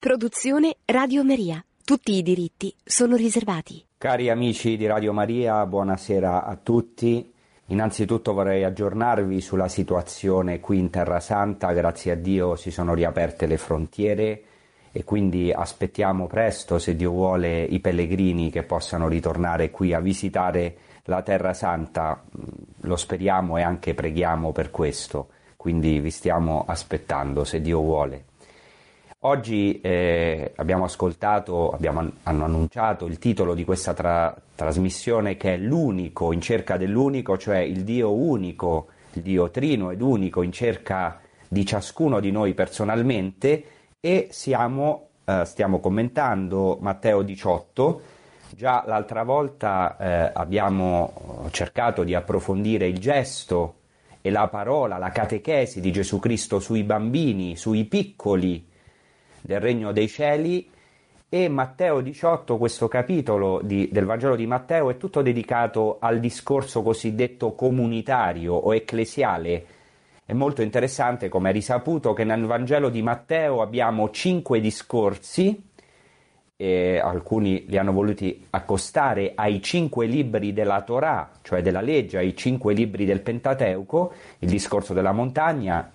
Produzione Radio Maria. Tutti i diritti sono riservati. Cari amici di Radio Maria, buonasera a tutti. Innanzitutto vorrei aggiornarvi sulla situazione qui in Terra Santa. Grazie a Dio si sono riaperte le frontiere e quindi aspettiamo presto, se Dio vuole, i pellegrini che possano ritornare qui a visitare la Terra Santa. Lo speriamo e anche preghiamo per questo. Quindi vi stiamo aspettando, se Dio vuole. Oggi eh, abbiamo ascoltato, abbiamo, hanno annunciato il titolo di questa tra, trasmissione che è L'unico in cerca dell'unico, cioè il Dio unico, il Dio trino ed unico in cerca di ciascuno di noi personalmente e siamo, eh, stiamo commentando Matteo 18. Già l'altra volta eh, abbiamo cercato di approfondire il gesto e la parola, la catechesi di Gesù Cristo sui bambini, sui piccoli del Regno dei Cieli e Matteo 18, questo capitolo di, del Vangelo di Matteo è tutto dedicato al discorso cosiddetto comunitario o ecclesiale. È molto interessante, come è risaputo, che nel Vangelo di Matteo abbiamo cinque discorsi, alcuni li hanno voluti accostare ai cinque libri della Torah, cioè della legge, ai cinque libri del Pentateuco, il discorso della montagna,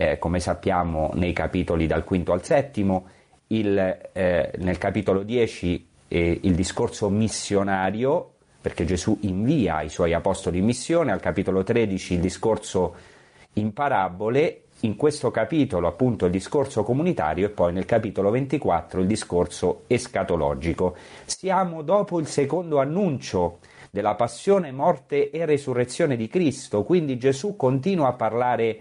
eh, come sappiamo nei capitoli dal quinto al settimo, il, eh, nel capitolo 10 eh, il discorso missionario, perché Gesù invia i suoi apostoli in missione, al capitolo 13 il discorso in parabole, in questo capitolo appunto il discorso comunitario e poi nel capitolo 24 il discorso escatologico. Siamo dopo il secondo annuncio della passione, morte e resurrezione di Cristo, quindi Gesù continua a parlare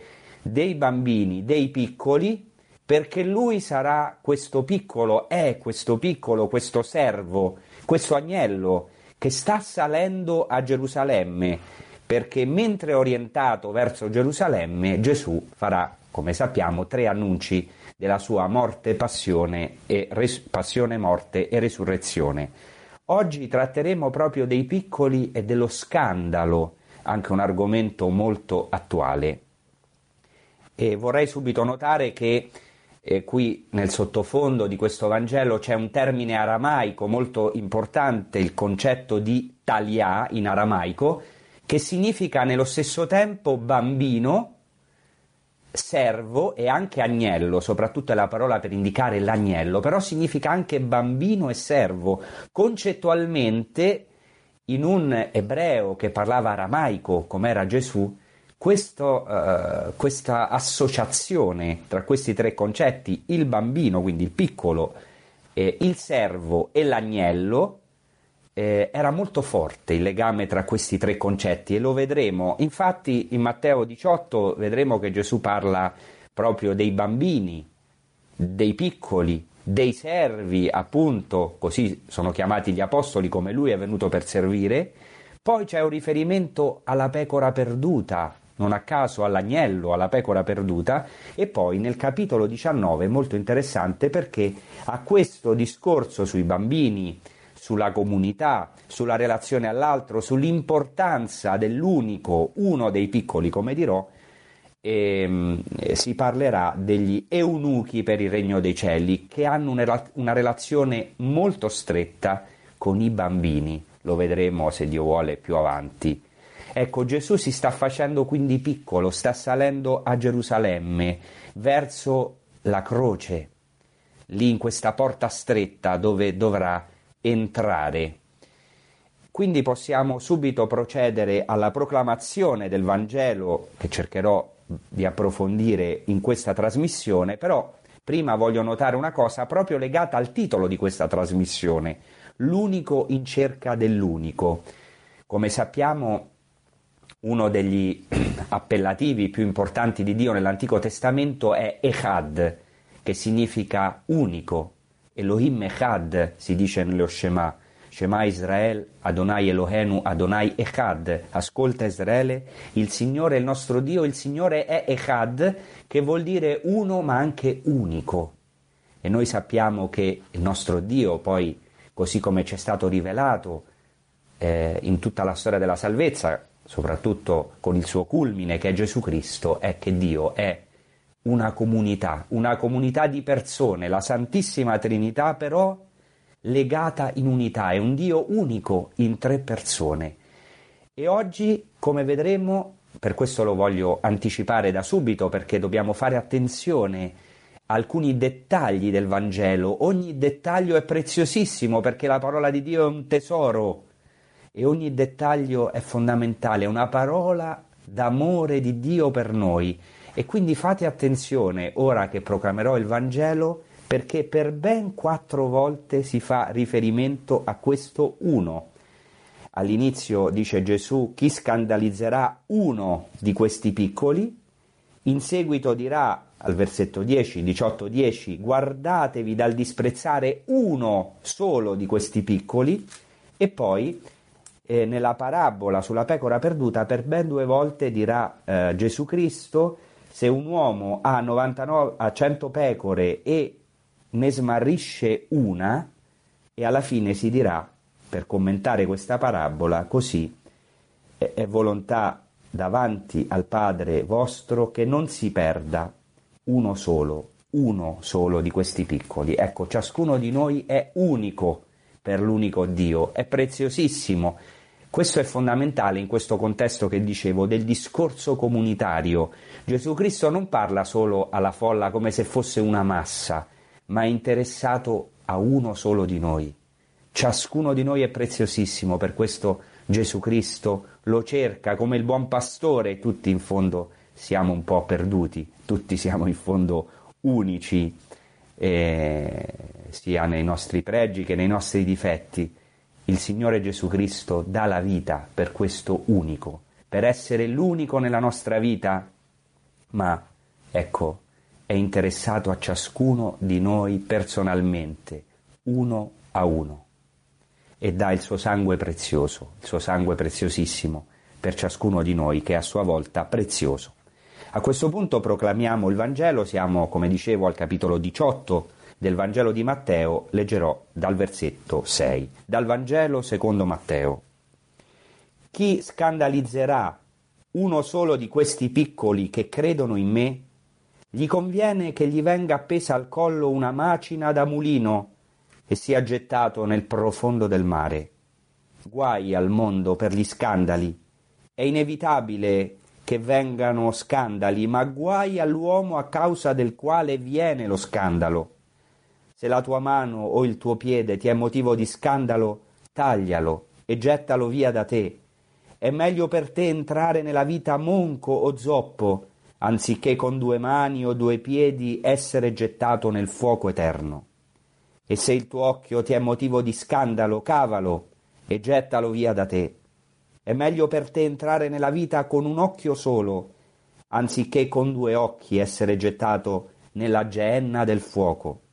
dei bambini, dei piccoli, perché lui sarà questo piccolo, è questo piccolo, questo servo, questo agnello che sta salendo a Gerusalemme, perché mentre orientato verso Gerusalemme, Gesù farà, come sappiamo, tre annunci della sua morte, passione, e res- passione, morte e resurrezione. Oggi tratteremo proprio dei piccoli e dello scandalo, anche un argomento molto attuale. E vorrei subito notare che eh, qui nel sottofondo di questo Vangelo c'è un termine aramaico molto importante, il concetto di talia in aramaico, che significa nello stesso tempo bambino, servo e anche agnello, soprattutto è la parola per indicare l'agnello, però significa anche bambino e servo. Concettualmente, in un ebreo che parlava aramaico, come era Gesù, questo, uh, questa associazione tra questi tre concetti, il bambino, quindi il piccolo, eh, il servo e l'agnello, eh, era molto forte il legame tra questi tre concetti e lo vedremo. Infatti in Matteo 18 vedremo che Gesù parla proprio dei bambini, dei piccoli, dei servi, appunto, così sono chiamati gli apostoli come lui è venuto per servire. Poi c'è un riferimento alla pecora perduta, non a caso all'agnello, alla pecora perduta, e poi nel capitolo 19 molto interessante perché a questo discorso sui bambini, sulla comunità, sulla relazione all'altro, sull'importanza dell'unico, uno dei piccoli, come dirò, e, e si parlerà degli eunuchi per il regno dei cieli che hanno una, una relazione molto stretta con i bambini. Lo vedremo se Dio vuole più avanti. Ecco, Gesù si sta facendo quindi piccolo, sta salendo a Gerusalemme, verso la croce, lì in questa porta stretta dove dovrà entrare. Quindi possiamo subito procedere alla proclamazione del Vangelo, che cercherò di approfondire in questa trasmissione, però prima voglio notare una cosa proprio legata al titolo di questa trasmissione, l'unico in cerca dell'unico. Come sappiamo, uno degli appellativi più importanti di Dio nell'Antico Testamento è Echad, che significa unico. Elohim Echad si dice nello Shema. Shema Israel, Adonai Elohenu, Adonai Echad. Ascolta Israele, il Signore è il nostro Dio, il Signore è Echad, che vuol dire uno ma anche unico. E noi sappiamo che il nostro Dio, poi, così come ci è stato rivelato eh, in tutta la storia della salvezza, soprattutto con il suo culmine che è Gesù Cristo, è che Dio è una comunità, una comunità di persone, la Santissima Trinità però legata in unità, è un Dio unico in tre persone. E oggi, come vedremo, per questo lo voglio anticipare da subito perché dobbiamo fare attenzione a alcuni dettagli del Vangelo. Ogni dettaglio è preziosissimo perché la parola di Dio è un tesoro e ogni dettaglio è fondamentale, è una parola d'amore di Dio per noi. E quindi fate attenzione ora che proclamerò il Vangelo perché per ben quattro volte si fa riferimento a questo uno. All'inizio dice Gesù chi scandalizzerà uno di questi piccoli, in seguito dirà al versetto 10, 18, 10 guardatevi dal disprezzare uno solo di questi piccoli e poi eh, nella parabola sulla pecora perduta per ben due volte dirà eh, Gesù Cristo se un uomo ha, 99, ha 100 pecore e ne smarrisce una e alla fine si dirà per commentare questa parabola così è, è volontà davanti al Padre vostro che non si perda uno solo, uno solo di questi piccoli. Ecco, ciascuno di noi è unico per l'unico Dio, è preziosissimo questo è fondamentale in questo contesto che dicevo del discorso comunitario. Gesù Cristo non parla solo alla folla come se fosse una massa, ma è interessato a uno solo di noi. Ciascuno di noi è preziosissimo, per questo Gesù Cristo lo cerca come il buon pastore, tutti in fondo siamo un po' perduti, tutti siamo in fondo unici, eh, sia nei nostri pregi che nei nostri difetti il Signore Gesù Cristo dà la vita per questo unico, per essere l'unico nella nostra vita, ma ecco, è interessato a ciascuno di noi personalmente, uno a uno, e dà il suo sangue prezioso, il suo sangue preziosissimo, per ciascuno di noi che è a sua volta prezioso. A questo punto proclamiamo il Vangelo, siamo, come dicevo, al capitolo 18 del Vangelo di Matteo leggerò dal versetto 6. Dal Vangelo secondo Matteo. Chi scandalizzerà uno solo di questi piccoli che credono in me, gli conviene che gli venga appesa al collo una macina da mulino e sia gettato nel profondo del mare. Guai al mondo per gli scandali. È inevitabile che vengano scandali, ma guai all'uomo a causa del quale viene lo scandalo. Se la tua mano o il tuo piede ti è motivo di scandalo, taglialo e gettalo via da te. È meglio per te entrare nella vita monco o zoppo, anziché con due mani o due piedi essere gettato nel fuoco eterno. E se il tuo occhio ti è motivo di scandalo, cavalo e gettalo via da te. È meglio per te entrare nella vita con un occhio solo, anziché con due occhi essere gettato nella geenna del fuoco.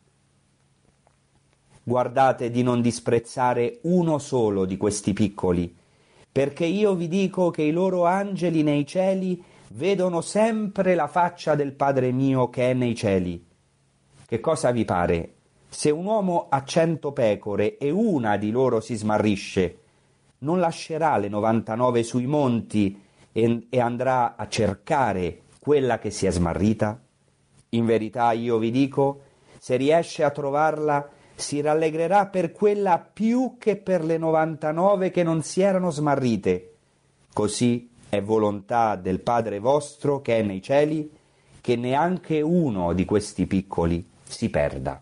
Guardate di non disprezzare uno solo di questi piccoli, perché io vi dico che i loro angeli nei cieli vedono sempre la faccia del Padre mio che è nei cieli. Che cosa vi pare? Se un uomo ha cento pecore e una di loro si smarrisce, non lascerà le novantanove sui monti e, e andrà a cercare quella che si è smarrita? In verità io vi dico, se riesce a trovarla, si rallegrerà per quella più che per le 99 che non si erano smarrite. Così è volontà del Padre vostro che è nei cieli che neanche uno di questi piccoli si perda.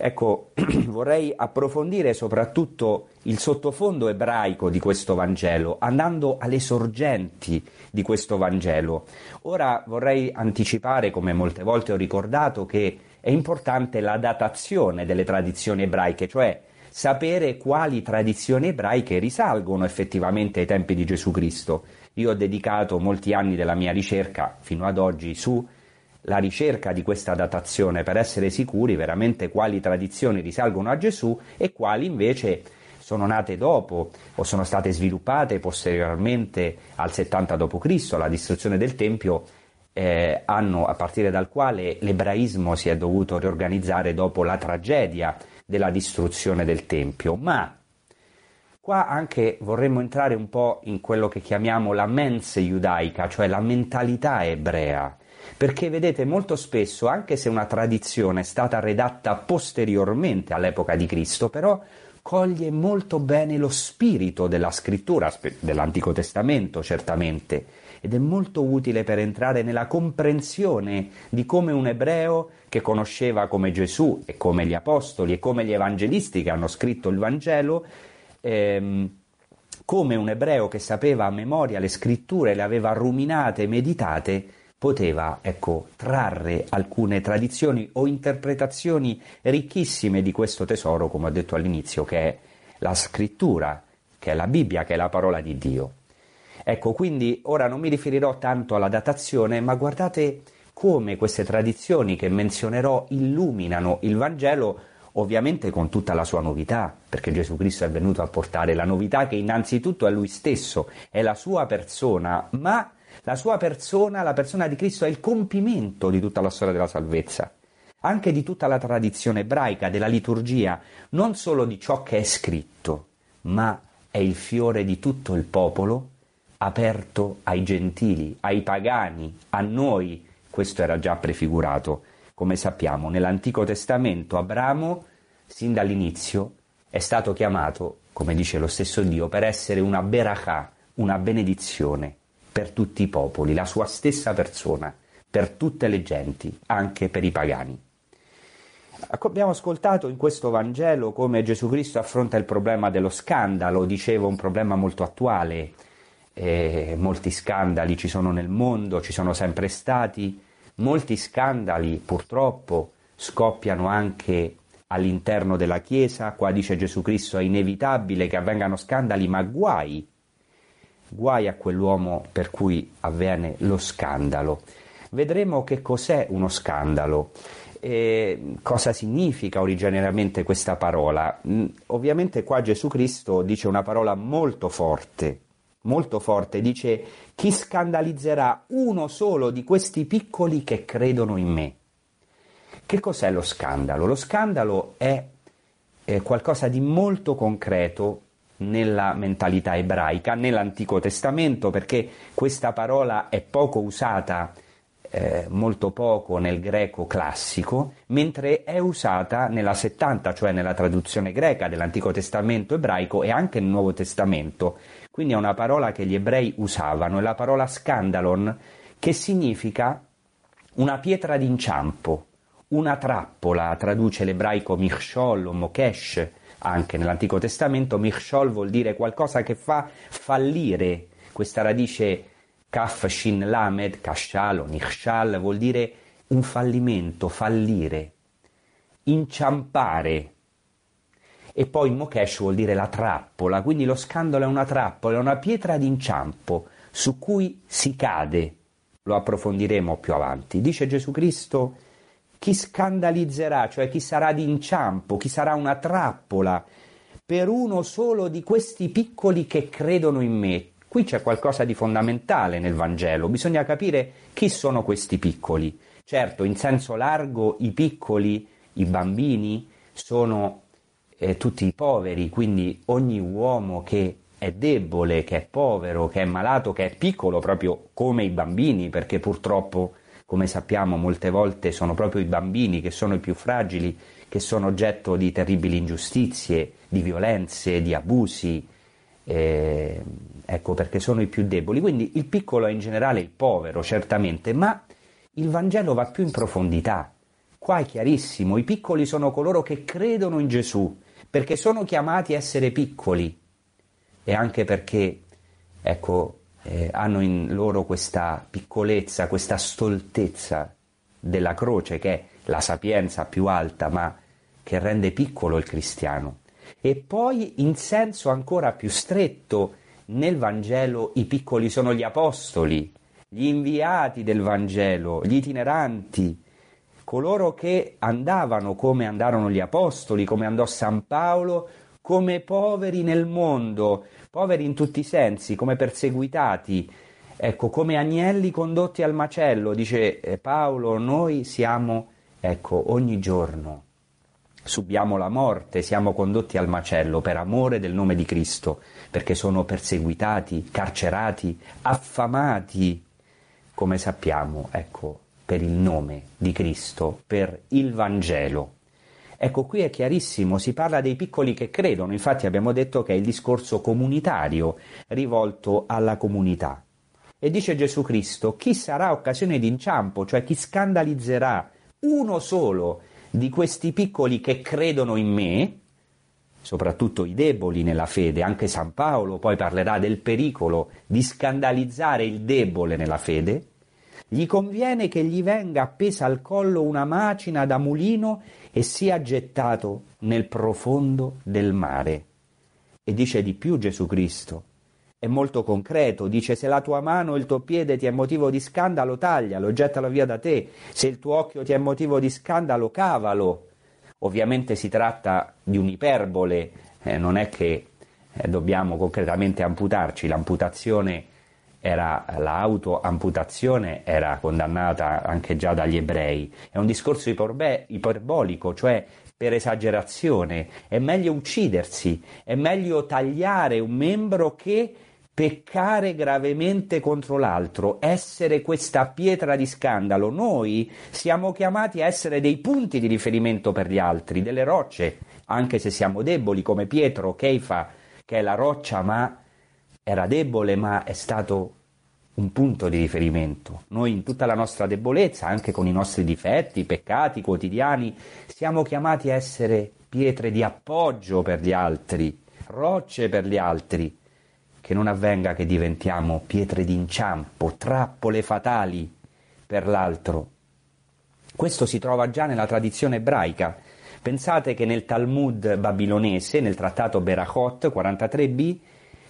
Ecco, vorrei approfondire soprattutto il sottofondo ebraico di questo Vangelo, andando alle sorgenti di questo Vangelo. Ora vorrei anticipare, come molte volte ho ricordato, che è importante la datazione delle tradizioni ebraiche, cioè sapere quali tradizioni ebraiche risalgono effettivamente ai tempi di Gesù Cristo. Io ho dedicato molti anni della mia ricerca fino ad oggi sulla ricerca di questa datazione per essere sicuri veramente quali tradizioni risalgono a Gesù e quali invece sono nate dopo o sono state sviluppate posteriormente al 70 d.C., alla distruzione del Tempio eh, anno a partire dal quale l'ebraismo si è dovuto riorganizzare dopo la tragedia della distruzione del Tempio, ma qua anche vorremmo entrare un po' in quello che chiamiamo la mens judaica, cioè la mentalità ebrea. perché vedete molto spesso, anche se una tradizione è stata redatta posteriormente all'epoca di Cristo, però coglie molto bene lo spirito della scrittura, dell'Antico Testamento certamente, ed è molto utile per entrare nella comprensione di come un ebreo che conosceva come Gesù e come gli apostoli e come gli evangelisti che hanno scritto il Vangelo, ehm, come un ebreo che sapeva a memoria le scritture, le aveva ruminate, meditate, poteva ecco, trarre alcune tradizioni o interpretazioni ricchissime di questo tesoro, come ho detto all'inizio, che è la scrittura, che è la Bibbia, che è la parola di Dio. Ecco, quindi ora non mi riferirò tanto alla datazione, ma guardate come queste tradizioni che menzionerò illuminano il Vangelo, ovviamente con tutta la sua novità, perché Gesù Cristo è venuto a portare la novità che innanzitutto è lui stesso, è la sua persona, ma la sua persona, la persona di Cristo, è il compimento di tutta la storia della salvezza, anche di tutta la tradizione ebraica, della liturgia, non solo di ciò che è scritto, ma è il fiore di tutto il popolo aperto ai gentili, ai pagani, a noi. Questo era già prefigurato. Come sappiamo, nell'Antico Testamento Abramo, sin dall'inizio, è stato chiamato, come dice lo stesso Dio, per essere una berachà, una benedizione per tutti i popoli, la sua stessa persona, per tutte le genti, anche per i pagani. Abbiamo ascoltato in questo Vangelo come Gesù Cristo affronta il problema dello scandalo, dicevo un problema molto attuale, eh, molti scandali ci sono nel mondo, ci sono sempre stati, molti scandali purtroppo scoppiano anche all'interno della Chiesa, qua dice Gesù Cristo è inevitabile che avvengano scandali, ma guai, guai a quell'uomo per cui avviene lo scandalo. Vedremo che cos'è uno scandalo. Eh, cosa significa originariamente questa parola? Mm, ovviamente qua Gesù Cristo dice una parola molto forte, molto forte, dice chi scandalizzerà uno solo di questi piccoli che credono in me. Che cos'è lo scandalo? Lo scandalo è, è qualcosa di molto concreto nella mentalità ebraica, nell'Antico Testamento, perché questa parola è poco usata, eh, molto poco nel greco classico, mentre è usata nella 70, cioè nella traduzione greca dell'Antico Testamento ebraico e anche nel Nuovo Testamento, quindi è una parola che gli ebrei usavano, è la parola scandalon, che significa una pietra d'inciampo, una trappola, traduce l'ebraico michshol o mokesh, anche nell'Antico Testamento, michshol vuol dire qualcosa che fa fallire, questa radice kaf shin lamed, kashal o nichshal, vuol dire un fallimento, fallire, inciampare, e poi Mokesh vuol dire la trappola, quindi lo scandalo è una trappola, è una pietra d'inciampo su cui si cade. Lo approfondiremo più avanti. Dice Gesù Cristo, chi scandalizzerà, cioè chi sarà d'inciampo, chi sarà una trappola per uno solo di questi piccoli che credono in me. Qui c'è qualcosa di fondamentale nel Vangelo, bisogna capire chi sono questi piccoli. Certo, in senso largo i piccoli, i bambini, sono eh, tutti i poveri, quindi ogni uomo che è debole, che è povero, che è malato, che è piccolo, proprio come i bambini, perché purtroppo, come sappiamo, molte volte sono proprio i bambini che sono i più fragili, che sono oggetto di terribili ingiustizie, di violenze, di abusi, eh, ecco perché sono i più deboli. Quindi il piccolo è in generale il povero, certamente, ma il Vangelo va più in profondità. Qua è chiarissimo, i piccoli sono coloro che credono in Gesù, perché sono chiamati a essere piccoli e anche perché, ecco, eh, hanno in loro questa piccolezza, questa stoltezza della croce che è la sapienza più alta, ma che rende piccolo il cristiano. E poi in senso ancora più stretto, nel Vangelo i piccoli sono gli apostoli, gli inviati del Vangelo, gli itineranti, coloro che andavano come andarono gli apostoli, come andò San Paolo, come poveri nel mondo, poveri in tutti i sensi, come perseguitati, ecco, come agnelli condotti al macello, dice eh, Paolo, noi siamo, ecco, ogni giorno subiamo la morte, siamo condotti al macello per amore del nome di Cristo, perché sono perseguitati, carcerati, affamati, come sappiamo, ecco, per il nome di Cristo, per il Vangelo. Ecco, qui è chiarissimo, si parla dei piccoli che credono, infatti abbiamo detto che è il discorso comunitario rivolto alla comunità. E dice Gesù Cristo, chi sarà occasione di inciampo, cioè chi scandalizzerà uno solo di questi piccoli che credono in me, soprattutto i deboli nella fede, anche San Paolo poi parlerà del pericolo di scandalizzare il debole nella fede, gli conviene che gli venga appesa al collo una macina da mulino e sia gettato nel profondo del mare. E dice di più Gesù Cristo, è molto concreto, dice se la tua mano o il tuo piede ti è motivo di scandalo, taglialo, gettalo via da te, se il tuo occhio ti è motivo di scandalo, cavalo. Ovviamente si tratta di un'iperbole, eh, non è che eh, dobbiamo concretamente amputarci, l'amputazione era, l'autoamputazione era condannata anche già dagli ebrei, è un discorso iperbe- iperbolico, cioè per esagerazione, è meglio uccidersi, è meglio tagliare un membro che peccare gravemente contro l'altro, essere questa pietra di scandalo. Noi siamo chiamati a essere dei punti di riferimento per gli altri, delle rocce, anche se siamo deboli come Pietro, Keifa, che è la roccia, ma era debole, ma è stato un punto di riferimento. Noi in tutta la nostra debolezza, anche con i nostri difetti, peccati quotidiani, siamo chiamati a essere pietre di appoggio per gli altri, rocce per gli altri che non avvenga che diventiamo pietre d'inciampo, trappole fatali per l'altro. Questo si trova già nella tradizione ebraica. Pensate che nel Talmud babilonese, nel trattato Berachot 43b,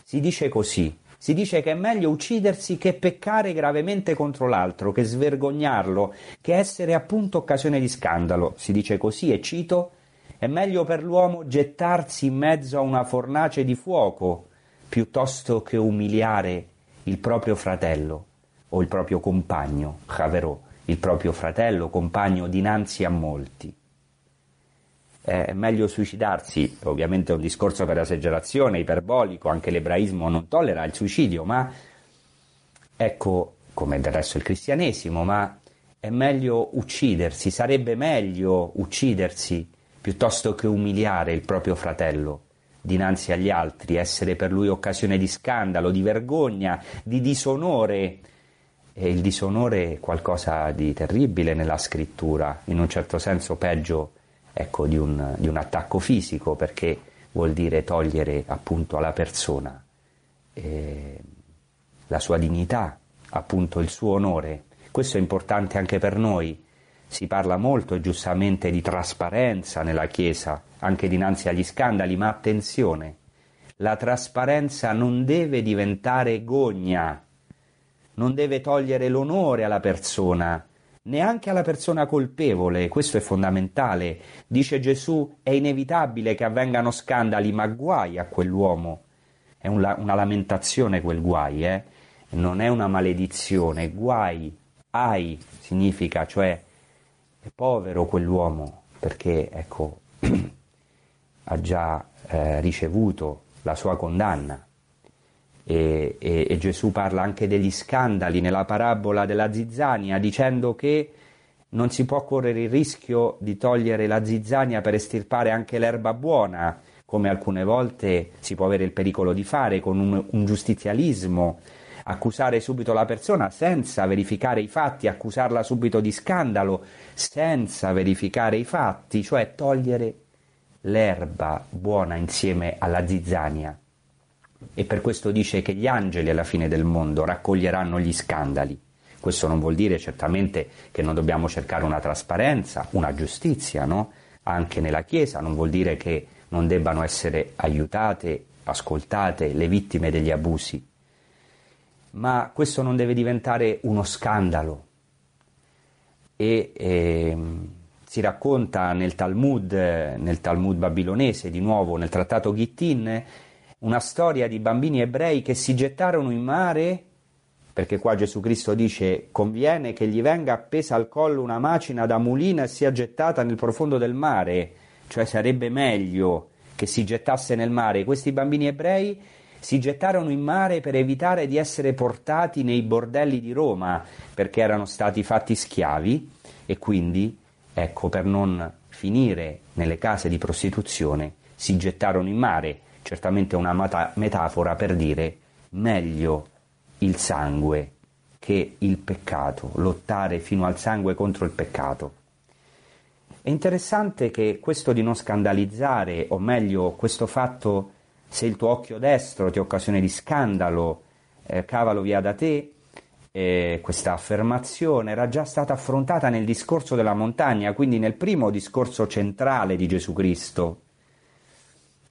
si dice così. Si dice che è meglio uccidersi che peccare gravemente contro l'altro, che svergognarlo, che essere appunto occasione di scandalo. Si dice così, e cito, è meglio per l'uomo gettarsi in mezzo a una fornace di fuoco piuttosto che umiliare il proprio fratello o il proprio compagno, Javerò, il proprio fratello, compagno dinanzi a molti. È meglio suicidarsi, ovviamente è un discorso per esagerazione, iperbolico, anche l'ebraismo non tollera il suicidio, ma ecco, come del resto il cristianesimo, ma è meglio uccidersi, sarebbe meglio uccidersi piuttosto che umiliare il proprio fratello dinanzi agli altri, essere per lui occasione di scandalo, di vergogna, di disonore. E il disonore è qualcosa di terribile nella scrittura, in un certo senso peggio ecco, di, un, di un attacco fisico, perché vuol dire togliere appunto alla persona eh, la sua dignità, appunto il suo onore. Questo è importante anche per noi. Si parla molto giustamente di trasparenza nella Chiesa, anche dinanzi agli scandali, ma attenzione, la trasparenza non deve diventare gogna, non deve togliere l'onore alla persona, neanche alla persona colpevole, questo è fondamentale. Dice Gesù, è inevitabile che avvengano scandali, ma guai a quell'uomo. È un, una lamentazione quel guai, eh? non è una maledizione, guai, ai significa, cioè è povero quell'uomo, perché ecco, ha già eh, ricevuto la sua condanna. E, e, e, Gesù parla anche degli scandali nella parabola della zizzania, dicendo che non si può correre il rischio di togliere la zizzania per estirpare anche l'erba buona, come alcune volte si può avere il pericolo di fare con un, un giustizialismo, accusare subito la persona senza verificare i fatti, accusarla subito di scandalo senza verificare i fatti, cioè togliere l'erba buona insieme alla zizzania. E per questo dice che gli angeli alla fine del mondo raccoglieranno gli scandali. Questo non vuol dire certamente che non dobbiamo cercare una trasparenza, una giustizia, no? Anche nella Chiesa non vuol dire che non debbano essere aiutate, ascoltate le vittime degli abusi. Ma questo non deve diventare uno scandalo. E, e si racconta nel Talmud, nel Talmud babilonese, di nuovo nel trattato Gittin, una storia di bambini ebrei che si gettarono in mare, perché qua Gesù Cristo dice conviene che gli venga appesa al collo una macina da mulina e sia gettata nel profondo del mare, cioè sarebbe meglio che si gettasse nel mare. Questi bambini ebrei si gettarono in mare per evitare di essere portati nei bordelli di Roma perché erano stati fatti schiavi e quindi, ecco, per non finire nelle case di prostituzione, si gettarono in mare, certamente una mata- metafora per dire meglio il sangue che il peccato, lottare fino al sangue contro il peccato. È interessante che questo di non scandalizzare, o meglio, questo fatto se il tuo occhio destro ti è occasione di scandalo, eh, cavalo via da te, eh, questa affermazione era già stata affrontata nel discorso della montagna, quindi nel primo discorso centrale di Gesù Cristo.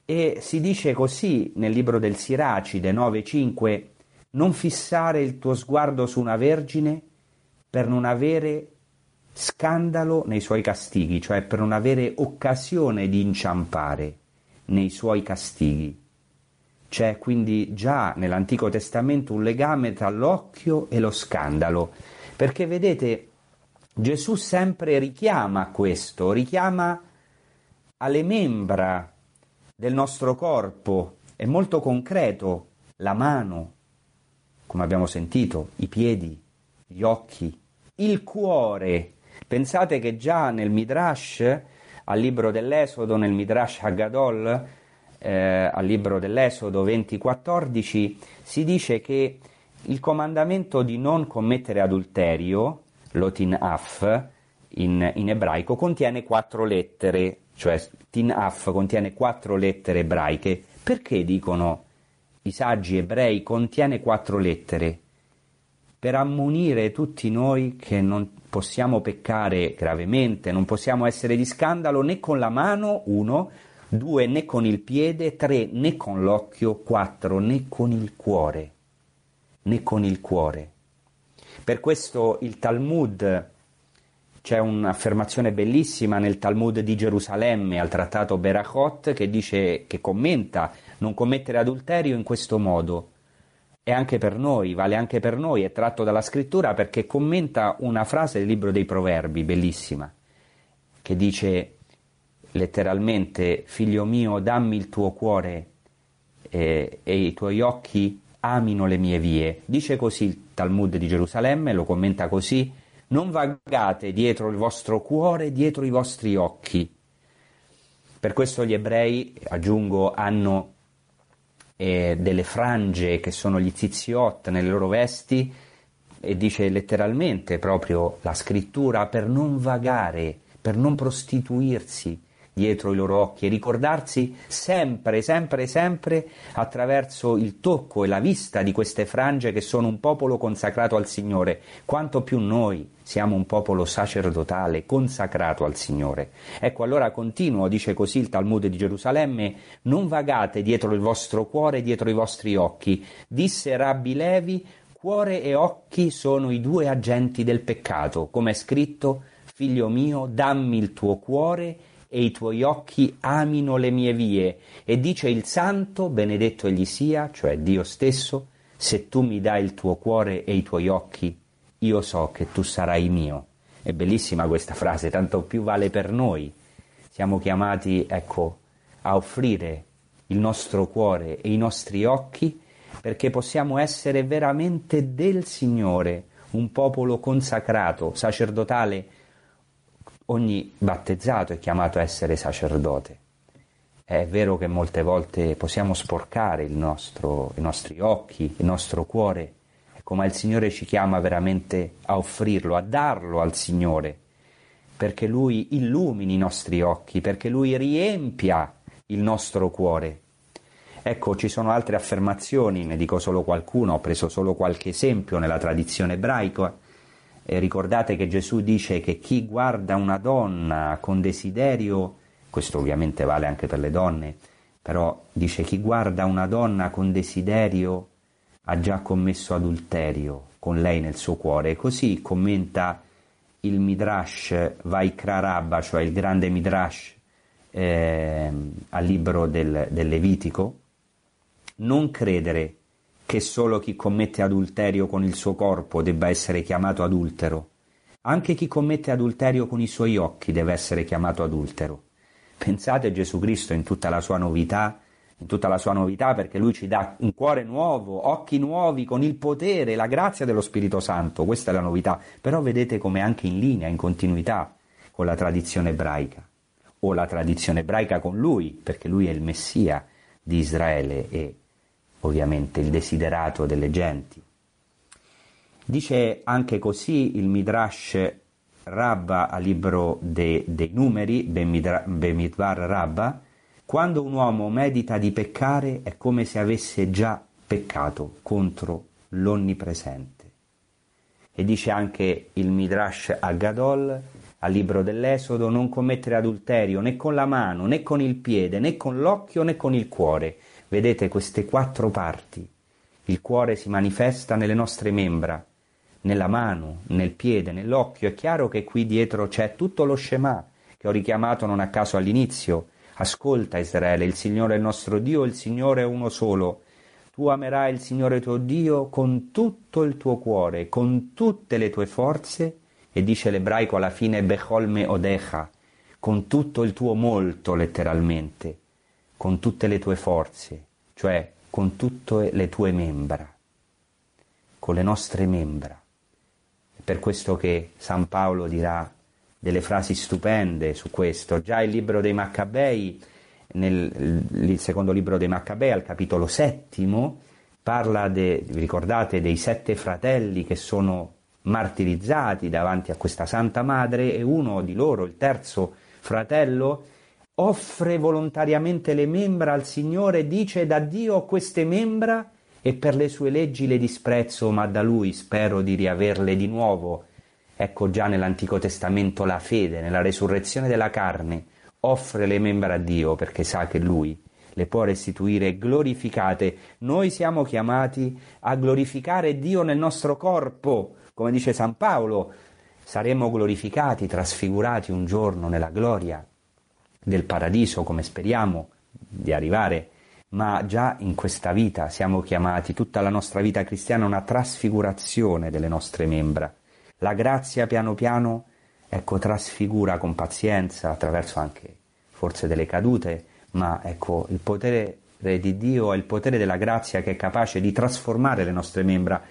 E si dice così nel libro del Siracide 9:5 non fissare il tuo sguardo su una vergine per non avere scandalo nei suoi castighi, cioè per non avere occasione di inciampare nei suoi castighi. C'è quindi già nell'Antico Testamento un legame tra l'occhio e lo scandalo, perché vedete, Gesù sempre richiama questo, richiama alle membra del nostro corpo, è molto concreto, la mano, come abbiamo sentito, i piedi, gli occhi, il cuore. Pensate che già nel Midrash, al libro dell'Esodo, nel Midrash Haggadol, eh, al libro dell'Esodo 20:14 si dice che il comandamento di non commettere adulterio, lotin af, in, in ebraico, contiene quattro lettere, cioè tin af contiene quattro lettere ebraiche. Perché dicono i saggi ebrei contiene quattro lettere? Per ammonire tutti noi che non possiamo peccare gravemente, non possiamo essere di scandalo né con la mano, uno, due né con il piede, tre né con l'occhio, quattro né con il cuore, né con il cuore. Per questo il Talmud, c'è un'affermazione bellissima nel Talmud di Gerusalemme al trattato Berachot che dice, che commenta non commettere adulterio in questo modo. E anche per noi, vale anche per noi, è tratto dalla scrittura perché commenta una frase del libro dei Proverbi, bellissima, che dice letteralmente, figlio mio, dammi il tuo cuore eh, e i tuoi occhi amino le mie vie. Dice così il Talmud di Gerusalemme, lo commenta così, non vagate dietro il vostro cuore, dietro i vostri occhi. Per questo gli ebrei, aggiungo, hanno eh, delle frange che sono gli ziziot nelle loro vesti e dice letteralmente proprio la scrittura per non vagare, per non prostituirsi, dietro i loro occhi e ricordarsi sempre, sempre, sempre attraverso il tocco e la vista di queste frange che sono un popolo consacrato al Signore, quanto più noi siamo un popolo sacerdotale consacrato al Signore. Ecco, allora continuo, dice così il Talmud di Gerusalemme, non vagate dietro il vostro cuore, dietro i vostri occhi. Disse Rabbi Levi, cuore e occhi sono i due agenti del peccato, come è scritto, figlio mio, dammi il tuo cuore e i tuoi occhi amino le mie vie. E dice il santo, benedetto egli sia, cioè Dio stesso, se tu mi dai il tuo cuore e i tuoi occhi, io so che tu sarai mio. È bellissima questa frase, tanto più vale per noi. Siamo chiamati, ecco, a offrire il nostro cuore e i nostri occhi perché possiamo essere veramente del Signore, un popolo consacrato, sacerdotale, ogni battezzato è chiamato a essere sacerdote. È vero che molte volte possiamo sporcare nostro, i nostri occhi, il nostro cuore, ecco, ma il Signore ci chiama veramente a offrirlo, a darlo al Signore, perché Lui illumini i nostri occhi, perché Lui riempia il nostro cuore. Ecco, ci sono altre affermazioni, ne dico solo qualcuno, ho preso solo qualche esempio nella tradizione ebraica, e ricordate che Gesù dice che chi guarda una donna con desiderio, questo ovviamente vale anche per le donne, però dice chi guarda una donna con desiderio ha già commesso adulterio con lei nel suo cuore. Così commenta il Midrash Vaikra Rabba, cioè il grande Midrash eh, al libro del, del Levitico, non credere che solo chi commette adulterio con il suo corpo debba essere chiamato adultero. Anche chi commette adulterio con i suoi occhi deve essere chiamato adultero. Pensate Gesù Cristo in tutta la sua novità in tutta la sua novità, perché lui ci dà un cuore nuovo, occhi nuovi, con il potere, la grazia dello Spirito Santo, questa è la novità, però vedete come anche in linea, in continuità con la tradizione ebraica, o la tradizione ebraica con lui, perché lui è il Messia di Israele e ovviamente il desiderato delle genti. Dice anche così il Midrash Rabba al libro de, dei numeri, Bemidvar Rabba, quando un uomo medita di peccare è come se avesse già peccato contro l'Onnipresente. E dice anche il Midrash Aggadol al libro dell'Esodo, non commettere adulterio né con la mano, né con il piede, né con l'occhio, né con il cuore. Vedete queste quattro parti. Il cuore si manifesta nelle nostre membra, nella mano, nel piede, nell'occhio. È chiaro che qui dietro c'è tutto lo Shema che ho richiamato non a caso all'inizio. Ascolta Israele, il Signore è il nostro Dio, il Signore è uno solo. Tu amerai il Signore tuo Dio con tutto il tuo cuore, con tutte le tue forze, e dice l'ebraico alla fine Becholme Odecha, con tutto il tuo molto letteralmente, con tutte le tue forze, cioè con tutte le tue membra, con le nostre membra per questo che San Paolo dirà delle frasi stupende su questo. Già il libro dei Maccabei, nel il secondo libro dei Maccabei, al capitolo settimo, parla, de, vi ricordate, dei sette fratelli che sono martirizzati davanti a questa Santa Madre e uno di loro, il terzo fratello, offre volontariamente le membra al Signore, dice da Dio queste membra e per le sue leggi le disprezzo, ma da lui spero di riaverle di nuovo. Ecco già nell'Antico Testamento la fede, nella resurrezione della carne, offre le membra a Dio perché sa che lui le può restituire glorificate. Noi siamo chiamati a glorificare Dio nel nostro corpo, come dice San Paolo. Saremo glorificati, trasfigurati un giorno nella gloria del paradiso, come speriamo di arrivare ma già in questa vita siamo chiamati, tutta la nostra vita cristiana, una trasfigurazione delle nostre membra. La grazia piano piano, ecco, trasfigura con pazienza, attraverso anche forse delle cadute, ma ecco, il potere di Dio è il potere della grazia che è capace di trasformare le nostre membra.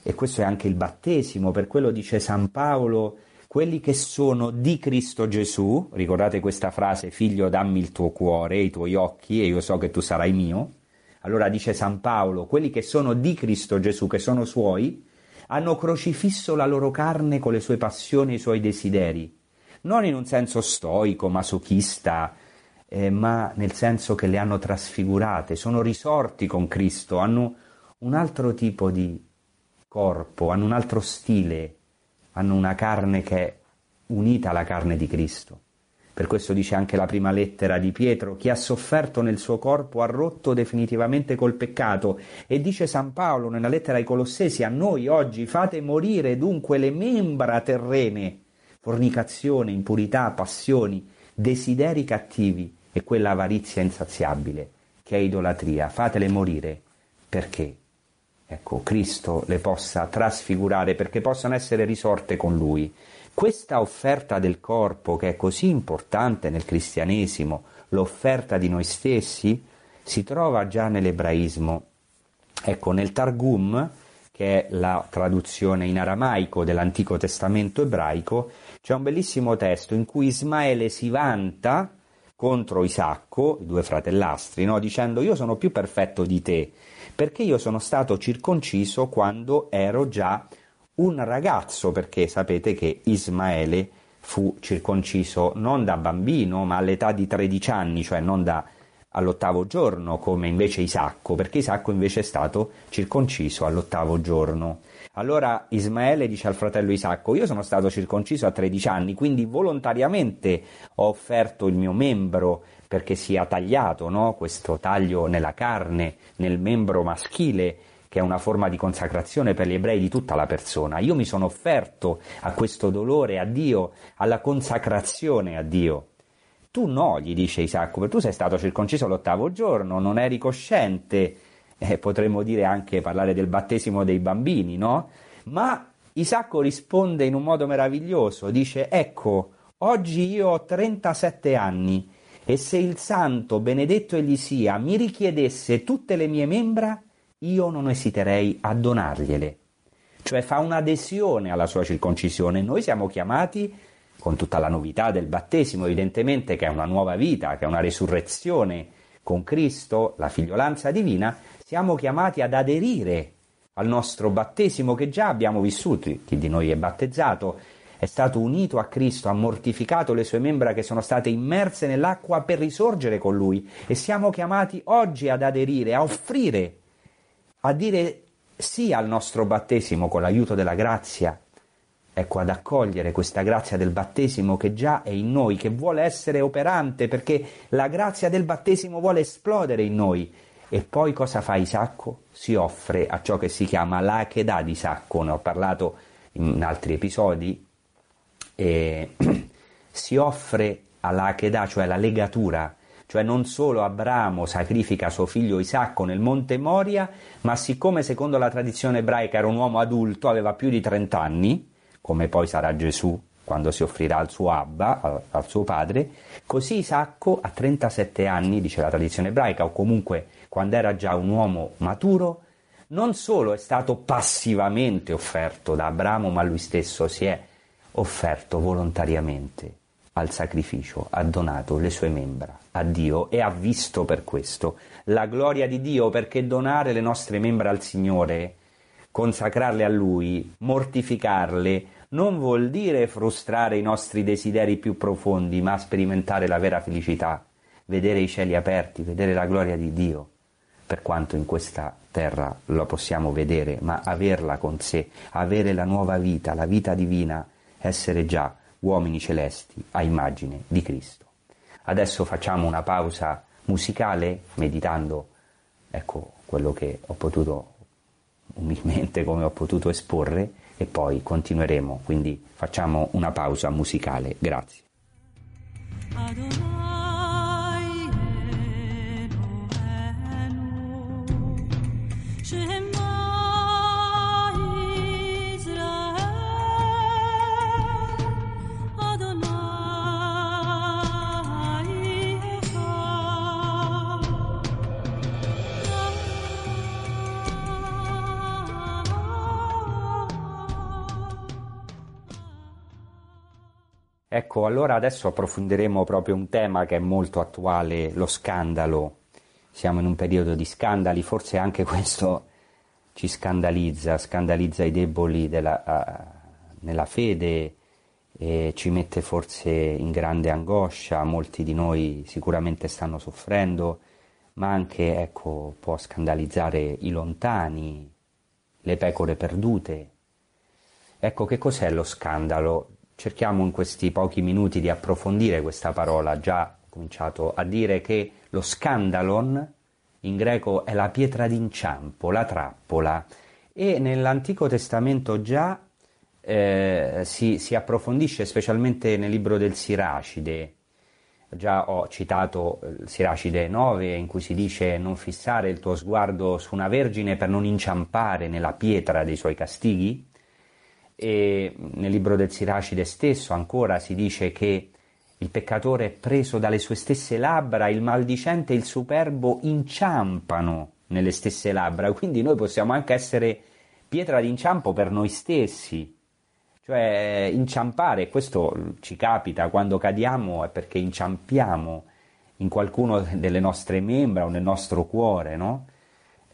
E questo è anche il battesimo, per quello dice San Paolo, quelli che sono di Cristo Gesù, ricordate questa frase, figlio dammi il tuo cuore, i tuoi occhi e io so che tu sarai mio, allora dice San Paolo, quelli che sono di Cristo Gesù, che sono suoi, hanno crocifisso la loro carne con le sue passioni e i suoi desideri, non in un senso stoico, masochista, eh, ma nel senso che le hanno trasfigurate, sono risorti con Cristo, hanno un altro tipo di corpo, hanno un altro stile, hanno una carne che è unita alla carne di Cristo. Per questo dice anche la prima lettera di Pietro, chi ha sofferto nel suo corpo ha rotto definitivamente col peccato. E dice San Paolo nella lettera ai Colossesi, a noi oggi fate morire dunque le membra terrene, fornicazione, impurità, passioni, desideri cattivi e quella avarizia insaziabile, che è idolatria. Fatele morire. Perché? Ecco, Cristo le possa trasfigurare perché possano essere risorte con Lui. Questa offerta del corpo che è così importante nel cristianesimo, l'offerta di noi stessi, si trova già nell'ebraismo. Ecco, nel Targum, che è la traduzione in aramaico dell'Antico Testamento ebraico, c'è un bellissimo testo in cui Ismaele si vanta contro Isacco, i due fratellastri, no? dicendo io sono più perfetto di te, perché io sono stato circonciso quando ero già un ragazzo, perché sapete che Ismaele fu circonciso non da bambino, ma all'età di 13 anni, cioè non da all'ottavo giorno, come invece Isacco, perché Isacco invece è stato circonciso all'ottavo giorno. Allora Ismaele dice al fratello Isacco, io sono stato circonciso a 13 anni, quindi volontariamente ho offerto il mio membro perché sia tagliato, no? questo taglio nella carne, nel membro maschile, che è una forma di consacrazione per gli ebrei di tutta la persona. Io mi sono offerto a questo dolore, a Dio, alla consacrazione a Dio. Tu no, gli dice Isacco, perché tu sei stato circonciso l'ottavo giorno, non eri cosciente eh, potremmo dire anche parlare del battesimo dei bambini, no? Ma Isacco risponde in un modo meraviglioso, dice ecco, oggi io ho 37 anni e se il santo, benedetto egli sia, mi richiedesse tutte le mie membra, io non esiterei a donargliele. Cioè fa un'adesione alla sua circoncisione. Noi siamo chiamati, con tutta la novità del battesimo, evidentemente, che è una nuova vita, che è una resurrezione con Cristo, la figliolanza divina, siamo chiamati ad aderire al nostro battesimo che già abbiamo vissuto. Chi di noi è battezzato è stato unito a Cristo, ha mortificato le sue membra che sono state immerse nell'acqua per risorgere con Lui e siamo chiamati oggi ad aderire, a offrire, a dire sì al nostro battesimo con l'aiuto della grazia, ecco, ad accogliere questa grazia del battesimo che già è in noi, che vuole essere operante perché la grazia del battesimo vuole esplodere in noi. E poi cosa fa Isacco? Si offre a ciò che si chiama l'Achedà di Isacco, ne ho parlato in altri episodi, e si offre all'Achedà, cioè la legatura, cioè non solo Abramo sacrifica suo figlio Isacco nel monte Moria, ma siccome secondo la tradizione ebraica era un uomo adulto, aveva più di 30 anni, come poi sarà Gesù quando si offrirà al suo Abba, al, al suo padre, così Isacco a 37 anni, dice la tradizione ebraica, o comunque quando era già un uomo maturo, non solo è stato passivamente offerto da Abramo, ma lui stesso si è offerto volontariamente al sacrificio, ha donato le sue membra a Dio e ha visto per questo la gloria di Dio perché donare le nostre membra al Signore, consacrarle a Lui, mortificarle, non vuol dire frustrare i nostri desideri più profondi, ma sperimentare la vera felicità, vedere i cieli aperti, vedere la gloria di Dio, per quanto in questa terra lo possiamo vedere, ma averla con sé, avere la nuova vita, la vita divina, essere già uomini celesti a immagine di Cristo. Adesso facciamo una pausa musicale meditando ecco quello che ho potuto umilmente come ho potuto esporre e poi continueremo, quindi facciamo una pausa musicale. Grazie. Ecco, allora adesso approfondiremo proprio un tema che è molto attuale, lo scandalo. Siamo in un periodo di scandali, forse anche questo ci scandalizza, scandalizza i deboli della, uh, nella fede e ci mette forse in grande angoscia, molti di noi sicuramente stanno soffrendo, ma anche ecco, può scandalizzare i lontani, le pecore perdute. Ecco, che cos'è lo scandalo? Cerchiamo in questi pochi minuti di approfondire questa parola. Già cominciato a dire che lo scandalon in greco è la pietra d'inciampo, la trappola, e nell'Antico Testamento già eh, si, si, approfondisce specialmente nel libro del Siracide. Già ho citato il Siracide 9 in cui si dice non fissare il tuo sguardo su una vergine per non inciampare nella pietra dei suoi castighi e nel libro del Siracide stesso ancora si dice che il peccatore è preso dalle sue stesse labbra, il maldicente e il superbo inciampano nelle stesse labbra, quindi noi possiamo anche essere pietra d'inciampo per noi stessi, cioè inciampare, questo ci capita quando cadiamo è perché inciampiamo in qualcuno delle nostre membra o nel nostro cuore, no?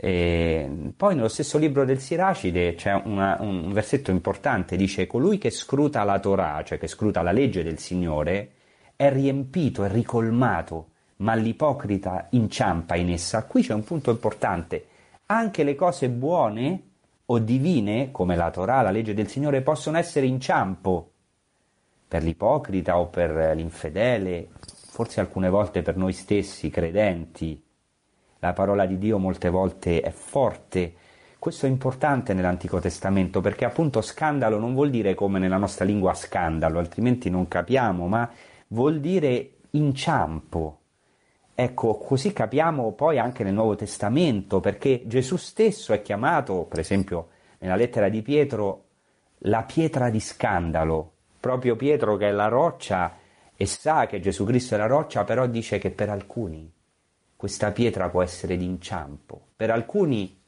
E poi nello stesso libro del Siracide c'è una, un versetto importante, dice colui che scruta la Torah, cioè che scruta la legge del Signore, è riempito, è ricolmato, ma l'ipocrita inciampa in essa. Qui c'è un punto importante, anche le cose buone o divine, come la Torah, la legge del Signore, possono essere inciampo per l'ipocrita o per l'infedele, forse alcune volte per noi stessi, credenti, la parola di Dio molte volte è forte. Questo è importante nell'Antico Testamento perché appunto scandalo non vuol dire come nella nostra lingua scandalo, altrimenti non capiamo, ma vuol dire inciampo. Ecco, così capiamo poi anche nel Nuovo Testamento, perché Gesù stesso è chiamato, per esempio nella lettera di Pietro, la pietra di scandalo, proprio Pietro che è la roccia e sa che Gesù Cristo è la roccia, però dice che per alcuni questa pietra può essere d'inciampo, per alcuni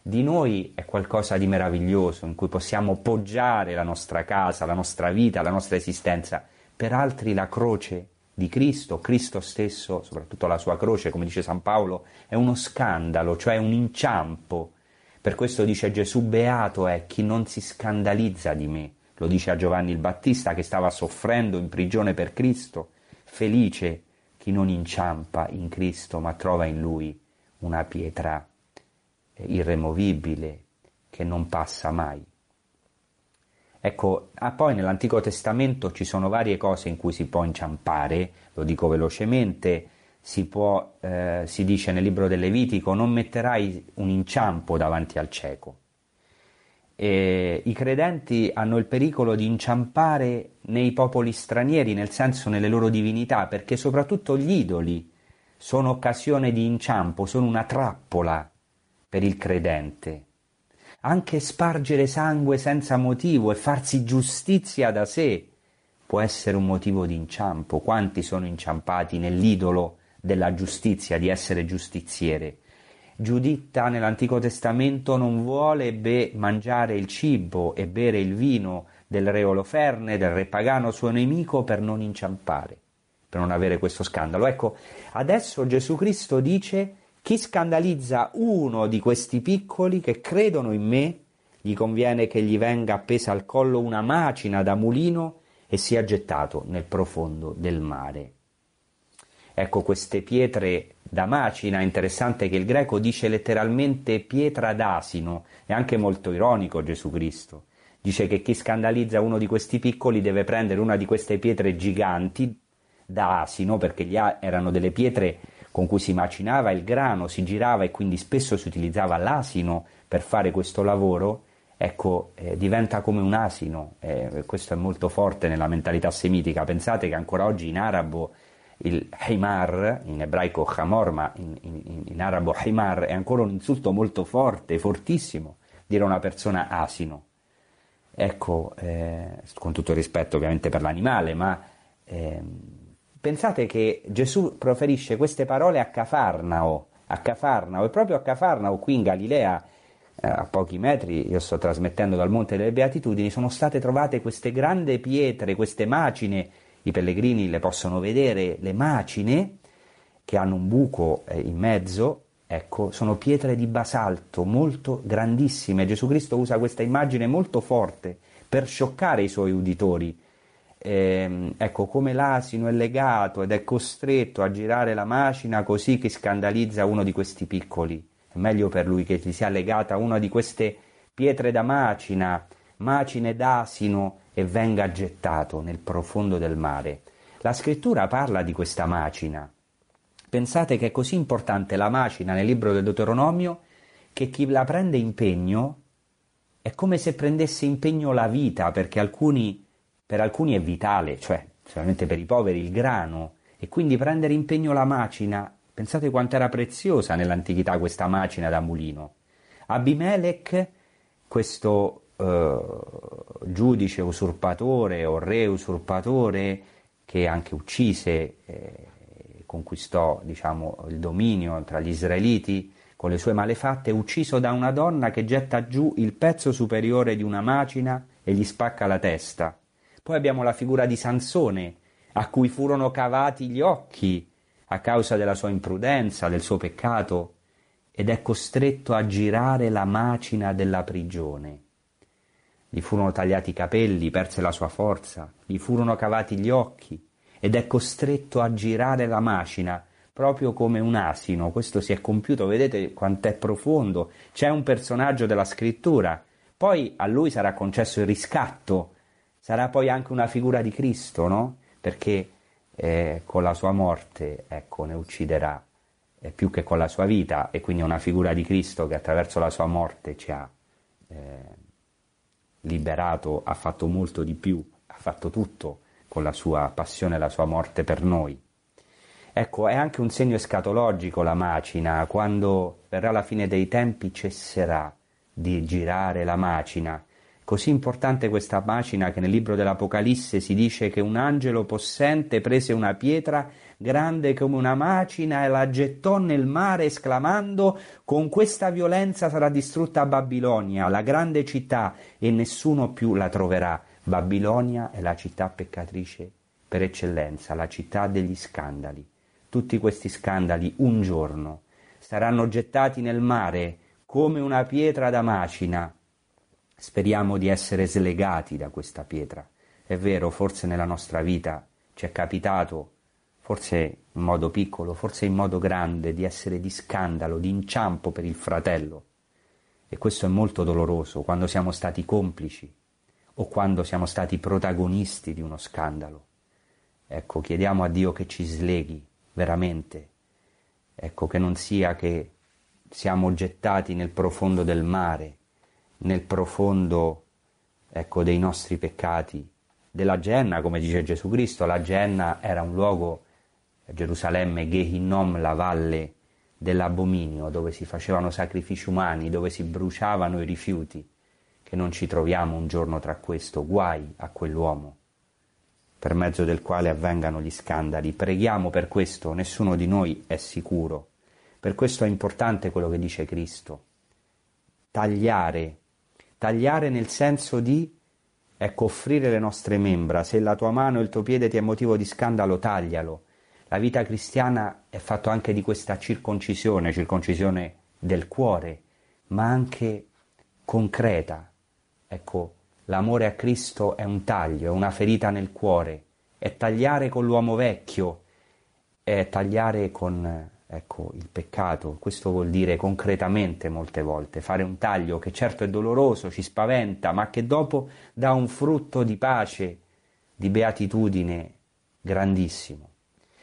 di noi è qualcosa di meraviglioso in cui possiamo poggiare la nostra casa, la nostra vita, la nostra esistenza, per altri la croce di Cristo, Cristo stesso, soprattutto la sua croce, come dice San Paolo, è uno scandalo, cioè un inciampo. Per questo dice Gesù, beato è chi non si scandalizza di me. Lo dice a Giovanni il Battista che stava soffrendo in prigione per Cristo. Felice chi non inciampa in Cristo, ma trova in lui una pietra eh, irremovibile che non passa mai. Ecco, ah, poi nell'Antico Testamento ci sono varie cose in cui si può inciampare, lo dico velocemente, si, può, eh, si dice nel libro del Levitico, non metterai un inciampo davanti al cieco. E I credenti hanno il pericolo di inciampare nei popoli stranieri, nel senso nelle loro divinità, perché soprattutto gli idoli sono occasione di inciampo, sono una trappola per il credente anche spargere sangue senza motivo e farsi giustizia da sé può essere un motivo di inciampo. Quanti sono inciampati nell'idolo della giustizia, di essere giustiziere? Giuditta nell'Antico Testamento non vuole be- mangiare il cibo e bere il vino del re Oloferne, del re pagano suo nemico, per non inciampare, per non avere questo scandalo. Ecco, adesso Gesù Cristo dice chi scandalizza uno di questi piccoli che credono in me, gli conviene che gli venga appesa al collo una macina da mulino e sia gettato nel profondo del mare. Ecco queste pietre da macina, interessante che il greco dice letteralmente pietra d'asino, è anche molto ironico Gesù Cristo. Dice che chi scandalizza uno di questi piccoli deve prendere una di queste pietre giganti da asino, perché erano delle pietre con cui si macinava il grano, si girava e quindi spesso si utilizzava l'asino per fare questo lavoro, ecco, eh, diventa come un asino. Eh, questo è molto forte nella mentalità semitica. Pensate che ancora oggi in arabo il himar, in ebraico hamor, ma in, in, in arabo himar, è ancora un insulto molto forte, fortissimo, dire a una persona asino. Ecco, eh, con tutto il rispetto ovviamente per l'animale, ma ehm, Pensate che Gesù proferisce queste parole a Cafarnao, a Cafarnao, e proprio a Cafarnao, qui in Galilea, eh, a pochi metri, io sto trasmettendo dal Monte delle Beatitudini, sono state trovate queste grandi pietre, queste macine, i pellegrini le possono vedere, le macine, che hanno un buco eh, in mezzo, ecco, sono pietre di basalto molto grandissime. Gesù Cristo usa questa immagine molto forte per scioccare i suoi uditori eh, ecco, come l'asino è legato ed è costretto a girare la macina così che scandalizza uno di questi piccoli. È meglio per lui che gli sia legata una di queste pietre da macina, macine d'asino e venga gettato nel profondo del mare. La scrittura parla di questa macina. Pensate che è così importante la macina nel libro del Deuteronomio che chi la prende impegno è come se prendesse impegno la vita, perché alcuni per alcuni è vitale, cioè solamente per i poveri il grano, e quindi prendere impegno la macina, pensate quanto era preziosa nell'antichità questa macina da mulino. Abimelech, questo eh, giudice usurpatore o re usurpatore che anche uccise eh, conquistò diciamo, il dominio tra gli israeliti con le sue malefatte, ucciso da una donna che getta giù il pezzo superiore di una macina e gli spacca la testa. Poi abbiamo la figura di Sansone, a cui furono cavati gli occhi a causa della sua imprudenza, del suo peccato, ed è costretto a girare la macina della prigione. Gli furono tagliati i capelli, perse la sua forza, gli furono cavati gli occhi, ed è costretto a girare la macina, proprio come un asino. Questo si è compiuto, vedete quanto è profondo. C'è un personaggio della scrittura. Poi a lui sarà concesso il riscatto sarà poi anche una figura di Cristo, no? Perché eh, con la sua morte, ecco, ne ucciderà eh, più che con la sua vita, e quindi è una figura di Cristo che attraverso la sua morte ci ha eh, liberato, ha fatto molto di più, ha fatto tutto con la sua passione e la sua morte per noi. Ecco, è anche un segno escatologico la macina, quando verrà la fine dei tempi cesserà di girare la macina Così importante questa macina che nel libro dell'Apocalisse si dice che un angelo possente prese una pietra grande come una macina e la gettò nel mare esclamando con questa violenza sarà distrutta Babilonia, la grande città, e nessuno più la troverà. Babilonia è la città peccatrice per eccellenza, la città degli scandali. Tutti questi scandali un giorno saranno gettati nel mare come una pietra da macina Speriamo di essere slegati da questa pietra. È vero, forse nella nostra vita ci è capitato, forse in modo piccolo, forse in modo grande, di essere di scandalo, di inciampo per il fratello. E questo è molto doloroso quando siamo stati complici o quando siamo stati protagonisti di uno scandalo. Ecco, chiediamo a Dio che ci sleghi veramente. Ecco, che non sia che siamo gettati nel profondo del mare nel profondo ecco, dei nostri peccati, della Genna, come dice Gesù Cristo, la Genna era un luogo, Gerusalemme, Gehinnom, la valle dell'abominio, dove si facevano sacrifici umani, dove si bruciavano i rifiuti, che non ci troviamo un giorno tra questo, guai a quell'uomo, per mezzo del quale avvengano gli scandali. Preghiamo per questo, nessuno di noi è sicuro. Per questo è importante quello che dice Cristo, tagliare Tagliare nel senso di, ecco, offrire le nostre membra. Se la tua mano e il tuo piede ti è motivo di scandalo, taglialo. La vita cristiana è fatta anche di questa circoncisione, circoncisione del cuore, ma anche concreta. Ecco, l'amore a Cristo è un taglio, è una ferita nel cuore, è tagliare con l'uomo vecchio, è tagliare con ecco, il peccato. Questo vuol dire concretamente molte volte fare un taglio che certo è doloroso, ci spaventa, ma che dopo dà un frutto di pace, di beatitudine grandissimo.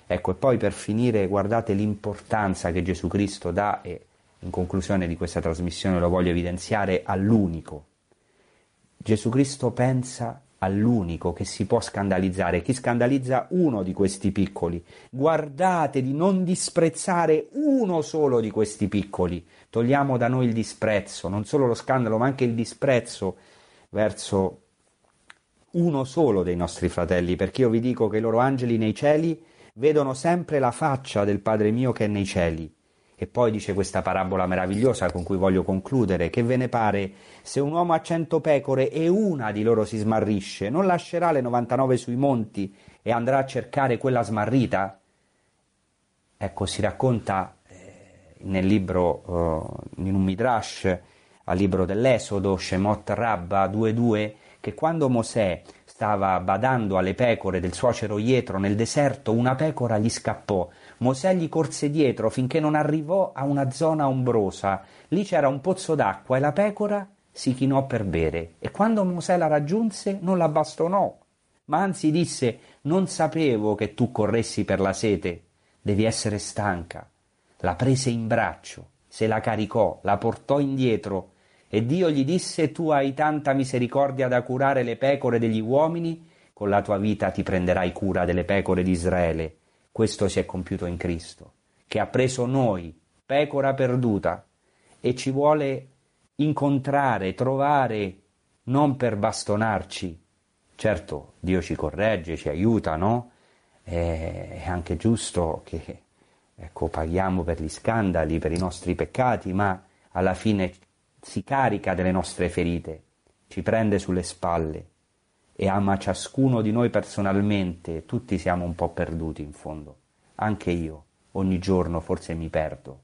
Ecco, e poi per finire guardate l'importanza che Gesù Cristo dà, e in conclusione di questa trasmissione lo voglio evidenziare, all'unico. Gesù Cristo pensa all'unico che si può scandalizzare. Chi scandalizza uno di questi piccoli. Guardate di non disprezzare uno solo di questi piccoli. Togliamo da noi il disprezzo, non solo lo scandalo, ma anche il disprezzo verso uno solo dei nostri fratelli, perché io vi dico che i loro angeli nei cieli vedono sempre la faccia del Padre mio che è nei cieli. E poi dice questa parabola meravigliosa con cui voglio concludere, che ve ne pare se un uomo ha cento pecore e una di loro si smarrisce, non lascerà le 99 sui monti e andrà a cercare quella smarrita? Ecco, si racconta eh, nel libro, eh, in un midrash, al libro dell'Esodo, Shemot Rabba 2.2, che quando Mosè stava badando alle pecore del suocero Ietro nel deserto, una pecora gli scappò Mosè gli corse dietro finché non arrivò a una zona ombrosa. Lì c'era un pozzo d'acqua e la pecora si chinò per bere. E quando Mosè la raggiunse non la bastonò, ma anzi disse Non sapevo che tu corressi per la sete. Devi essere stanca. La prese in braccio, se la caricò, la portò indietro e Dio gli disse Tu hai tanta misericordia da curare le pecore degli uomini, con la tua vita ti prenderai cura delle pecore di Israele. Questo si è compiuto in Cristo, che ha preso noi, pecora perduta, e ci vuole incontrare, trovare, non per bastonarci. Certo, Dio ci corregge, ci aiuta, no? È anche giusto che ecco, paghiamo per gli scandali, per i nostri peccati, ma alla fine si carica delle nostre ferite, ci prende sulle spalle e ama ciascuno di noi personalmente, tutti siamo un po' perduti in fondo, anche io, ogni giorno forse mi perdo.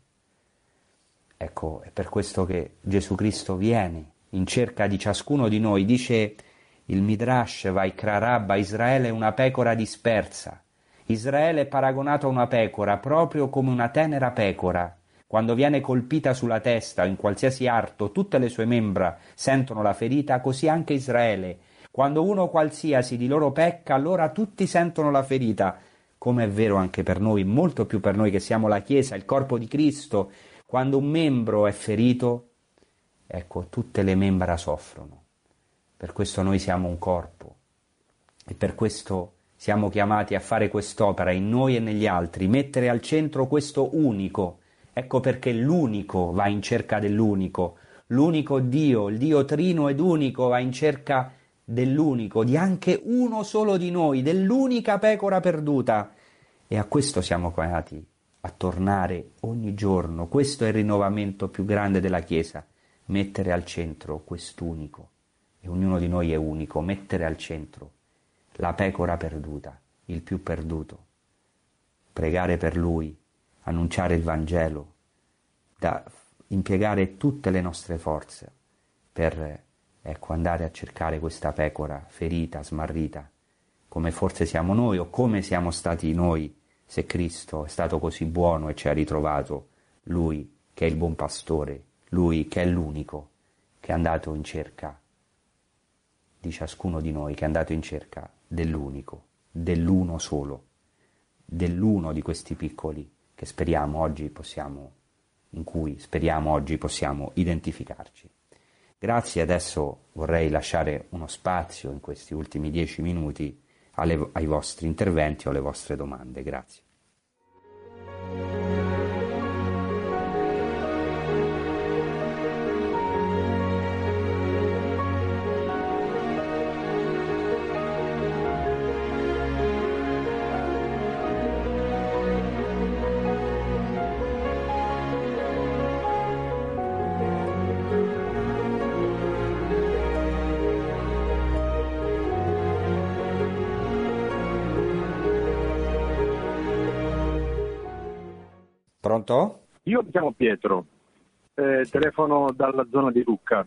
Ecco, è per questo che Gesù Cristo viene in cerca di ciascuno di noi, dice il Midrash Vaikra Rabba, Israele è una pecora dispersa. Israele è paragonato a una pecora, proprio come una tenera pecora. Quando viene colpita sulla testa o in qualsiasi arto, tutte le sue membra sentono la ferita, così anche Israele quando uno qualsiasi di loro pecca, allora tutti sentono la ferita, come è vero anche per noi, molto più per noi che siamo la Chiesa, il corpo di Cristo. Quando un membro è ferito, ecco, tutte le membra soffrono. Per questo noi siamo un corpo e per questo siamo chiamati a fare quest'opera in noi e negli altri, mettere al centro questo unico. Ecco perché l'unico va in cerca dell'unico, l'unico Dio, il Dio trino ed unico, va in cerca dell'unico, di anche uno solo di noi, dell'unica pecora perduta. E a questo siamo chiamati, a tornare ogni giorno. Questo è il rinnovamento più grande della Chiesa, mettere al centro quest'unico. E ognuno di noi è unico, mettere al centro la pecora perduta, il più perduto. Pregare per lui, annunciare il Vangelo, da impiegare tutte le nostre forze per ecco, andare a cercare questa pecora ferita, smarrita, come forse siamo noi o come siamo stati noi se Cristo è stato così buono e ci ha ritrovato, Lui che è il buon pastore, Lui che è l'unico, che è andato in cerca di ciascuno di noi, che è andato in cerca dell'unico, dell'uno solo, dell'uno di questi piccoli che speriamo oggi possiamo, in cui speriamo oggi possiamo identificarci. Grazie, adesso vorrei lasciare uno spazio in questi ultimi dieci minuti alle, ai vostri interventi o alle vostre domande. Grazie. Pronto? Io mi chiamo Pietro, eh, telefono dalla zona di Lucca.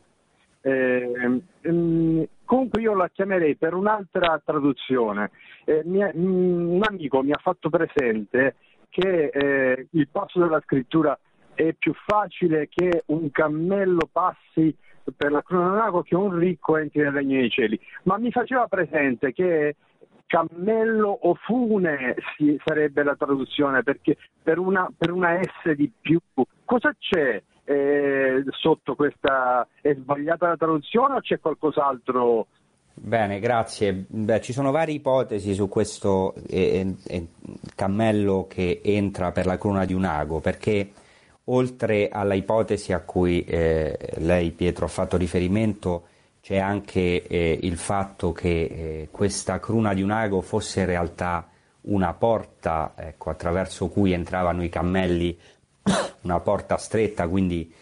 Eh, ehm, comunque io la chiamerei per un'altra traduzione. Eh, mi, un amico mi ha fatto presente che eh, il passo della scrittura è più facile che un cammello passi per la cronaco che un ricco entri nel regno dei cieli, ma mi faceva presente che cammello o fune sì, sarebbe la traduzione, perché per una, per una S di più, cosa c'è eh, sotto questa? È sbagliata la traduzione o c'è qualcos'altro? Bene, grazie. Beh, ci sono varie ipotesi su questo eh, eh, cammello che entra per la cruna di un ago, perché oltre alla ipotesi a cui eh, lei Pietro ha fatto riferimento, c'è anche eh, il fatto che eh, questa cruna di un ago fosse in realtà una porta ecco, attraverso cui entravano i cammelli, una porta stretta, quindi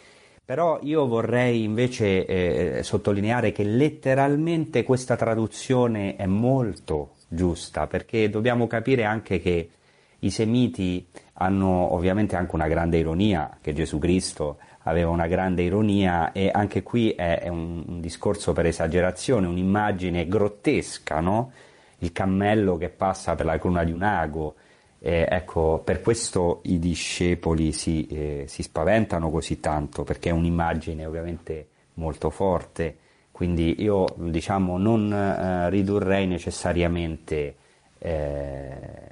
però io vorrei invece eh, sottolineare che letteralmente questa traduzione è molto giusta, perché dobbiamo capire anche che i semiti hanno ovviamente anche una grande ironia, che Gesù Cristo aveva una grande ironia e anche qui è, è un, un, discorso per esagerazione, un'immagine grottesca, no? il cammello che passa per la cruna di un ago. Eh, ecco, per questo i discepoli si, eh, si, spaventano così tanto, perché è un'immagine ovviamente molto forte, quindi io diciamo non eh, ridurrei necessariamente eh,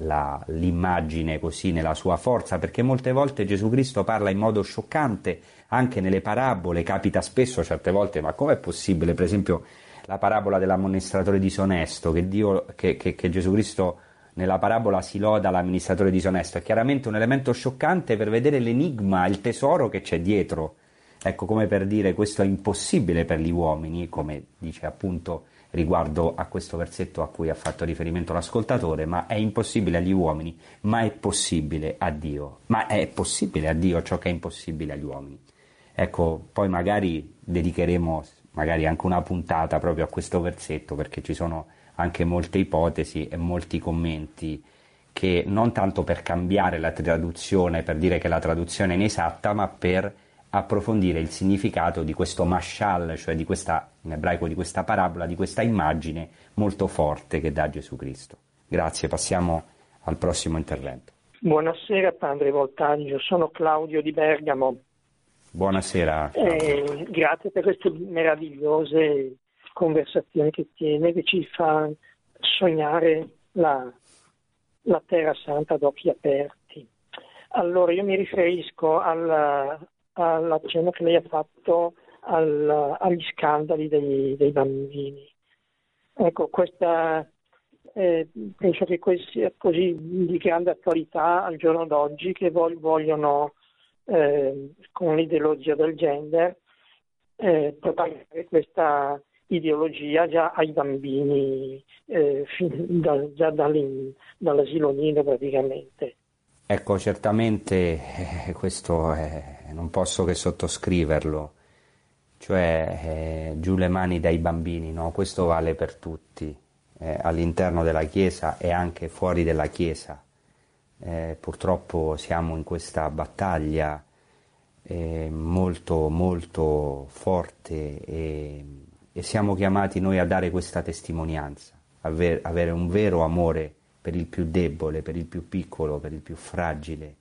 la, l'immagine così nella sua forza, perché molte volte Gesù Cristo parla in modo scioccante, anche nelle parabole, capita spesso certe volte, ma com'è possibile, per esempio, la parabola dell'amministratore disonesto, che, Dio, che, che, che Gesù Cristo nella parabola si loda l'amministratore disonesto, è chiaramente un elemento scioccante per vedere l'enigma, il tesoro che c'è dietro. Ecco, come per dire questo è impossibile per gli uomini, come dice appunto riguardo a questo versetto a cui ha fatto riferimento l'ascoltatore, ma è impossibile agli uomini, ma è possibile a Dio. Ma è possibile a Dio ciò che è impossibile agli uomini. Ecco, poi magari dedicheremo magari anche una puntata proprio a questo versetto perché ci sono anche molte ipotesi e molti commenti che non tanto per cambiare la traduzione, per dire che la traduzione è inesatta, ma per approfondire il significato di questo mashal, cioè di questa, in ebraico di questa parabola, di questa immagine molto forte che dà Gesù Cristo. Grazie, passiamo al prossimo intervento. Buonasera Padre Voltaggio, sono Claudio di Bergamo. Buonasera. Eh, grazie per queste meravigliose conversazioni che tiene, che ci fa sognare la, la Terra Santa ad occhi aperti. Allora, io mi riferisco alla, all'accenno che lei ha fatto al, agli scandali dei, dei, bambini. Ecco, questa, eh, penso che sia così di grande attualità al giorno d'oggi che vogliono, eh, con l'ideologia del gender, eh, propagare questa ideologia già ai bambini, eh, da, già dall'asilo nido praticamente. Ecco, certamente eh, questo è, non posso che sottoscriverlo, cioè eh, giù le mani dai bambini, no? questo vale per tutti, eh, all'interno della Chiesa e anche fuori della Chiesa. Eh, purtroppo siamo in questa battaglia eh, molto molto forte e, e, siamo chiamati noi a dare questa testimonianza, aver, avere un vero amore per il più debole, per il più piccolo, per il più fragile,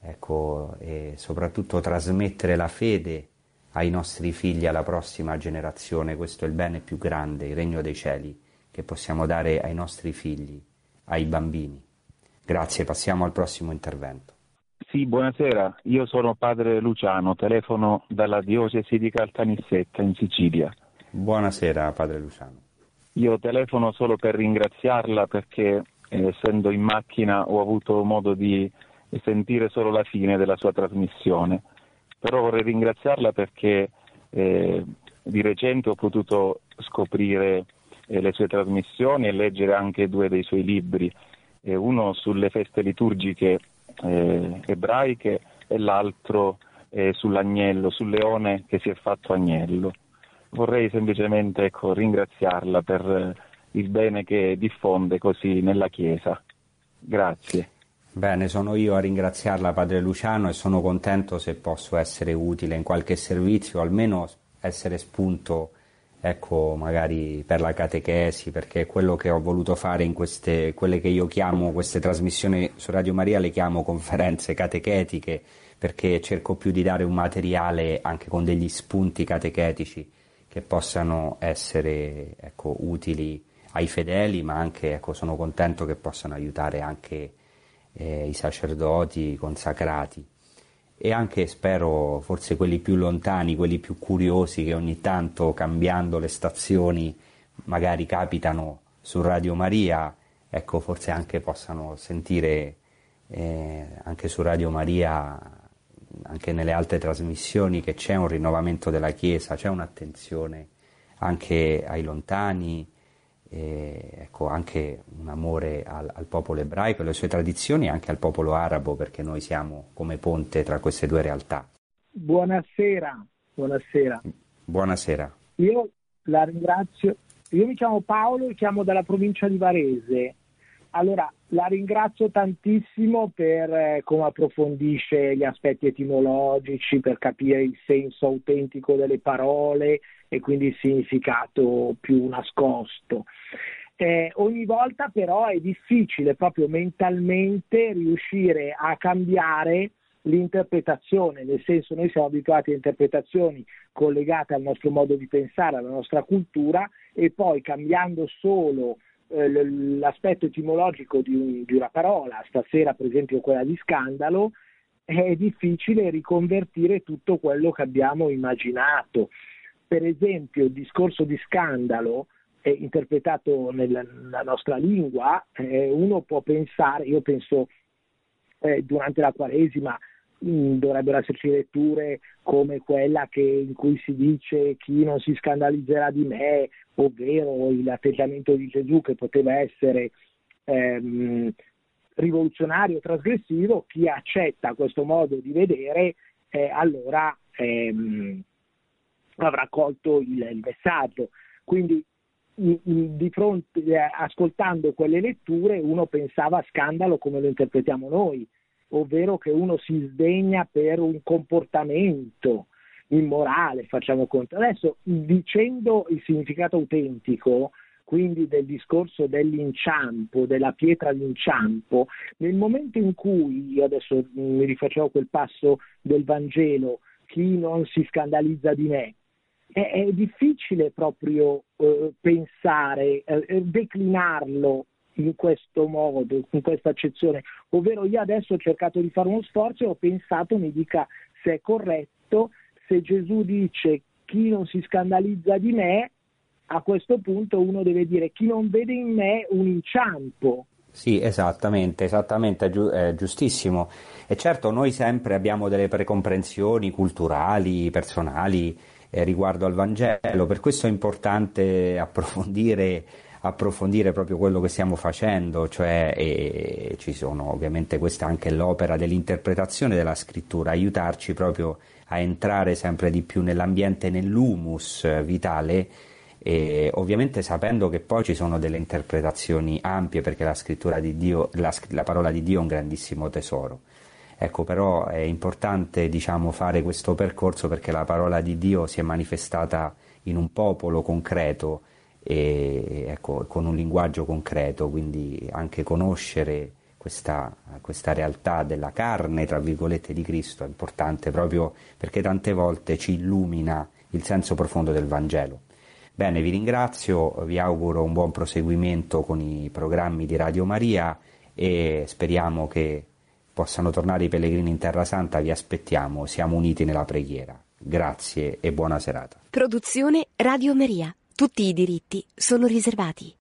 ecco, e soprattutto trasmettere la fede ai nostri figli, alla prossima generazione, questo è il bene più grande, il regno dei cieli, che possiamo dare ai nostri figli, ai bambini. Grazie, passiamo al prossimo intervento. Sì, buonasera, io sono padre Luciano, telefono dalla diocesi di Caltanissetta in Sicilia. Buonasera padre Luciano. Io telefono solo per ringraziarla perché essendo in macchina ho avuto modo di sentire solo la fine della sua trasmissione, però vorrei ringraziarla perché eh, di recente ho potuto scoprire eh, le sue trasmissioni e leggere anche due dei suoi libri, eh, uno sulle feste liturgiche eh, ebraiche e l'altro eh, sull'agnello, sul leone che si è fatto agnello. Vorrei semplicemente ecco, ringraziarla per il bene che diffonde così nella Chiesa. Grazie. Bene, sono io a ringraziarla Padre Luciano e sono contento se posso essere utile in qualche servizio, almeno essere spunto, ecco, magari per la catechesi, perché quello che ho voluto fare in queste, quelle che io chiamo, queste trasmissioni su Radio Maria, le chiamo conferenze catechetiche, perché cerco più di dare un materiale anche con degli spunti catechetici che possano essere, ecco, utili ai fedeli, ma anche ecco, sono contento che possano aiutare anche eh, i sacerdoti consacrati. E anche spero forse quelli più lontani, quelli più curiosi che ogni tanto cambiando le stazioni magari capitano su Radio Maria, ecco forse anche possano sentire eh, anche su Radio Maria, anche nelle altre trasmissioni che c'è un rinnovamento della Chiesa, c'è un'attenzione anche ai lontani, e, ecco, anche un amore al, al, popolo ebraico e alle sue tradizioni e anche al popolo arabo perché noi siamo come ponte tra queste due realtà. Buonasera, buonasera. Buonasera. Io la ringrazio, io mi chiamo Paolo e chiamo dalla provincia di Varese. Allora, la ringrazio tantissimo per eh, come approfondisce gli aspetti etimologici, per capire il senso autentico delle parole e quindi il significato più nascosto. Eh, ogni volta però è difficile proprio mentalmente riuscire a cambiare l'interpretazione, nel senso noi siamo abituati a interpretazioni collegate al nostro modo di pensare, alla nostra cultura e poi cambiando solo eh, l'aspetto etimologico di, un, di, una parola, stasera per esempio quella di scandalo, è difficile riconvertire tutto quello che abbiamo immaginato per esempio il discorso di scandalo interpretato nella, nostra lingua, eh, uno può pensare, io penso eh, durante la Quaresima mm, dovrebbero esserci letture come quella che, in cui si dice chi non si scandalizzerà di me, ovvero l'atteggiamento di Gesù che poteva essere ehm, rivoluzionario, trasgressivo, chi accetta questo modo di vedere, eh, allora ehm, avrà colto il, il messaggio. Quindi di fronte, eh, ascoltando quelle letture uno pensava a scandalo come lo interpretiamo noi, ovvero che uno si sdegna per un comportamento immorale, facciamo conto. Adesso dicendo il significato autentico, quindi del discorso dell'inciampo, della pietra d'inciampo, nel momento in cui, io adesso mi rifaccio quel passo del Vangelo, chi non si scandalizza di me, è, è difficile proprio eh, pensare, eh, declinarlo in questo modo, in questa accezione, ovvero io adesso ho cercato di fare uno sforzo e ho pensato, mi dica se è corretto, se Gesù dice chi non si scandalizza di me, a questo punto uno deve dire chi non vede in me un inciampo. Sì, esattamente, esattamente, è giustissimo. E certo noi sempre abbiamo delle precomprensioni culturali, personali, eh, riguardo al Vangelo. Per questo è importante approfondire approfondire proprio quello che stiamo facendo, cioè e ci sono ovviamente questa anche l'opera dell'interpretazione della scrittura, aiutarci proprio a entrare sempre di più nell'ambiente, nell'humus vitale e ovviamente sapendo che poi ci sono delle interpretazioni ampie perché la scrittura di Dio, la, la parola di Dio è un grandissimo tesoro. Ecco, però è importante diciamo, fare questo percorso perché la parola di Dio si è manifestata in un popolo concreto e ecco, con un linguaggio concreto, quindi anche conoscere questa, questa, realtà della carne, tra virgolette, di Cristo è importante proprio perché tante volte ci illumina il senso profondo del Vangelo. Bene, vi ringrazio, vi auguro un buon proseguimento con i programmi di Radio Maria e speriamo che possano tornare i pellegrini in Terra Santa, vi aspettiamo, siamo uniti nella preghiera. Grazie e buona serata. Produzione Radio Maria. Tutti i diritti sono riservati.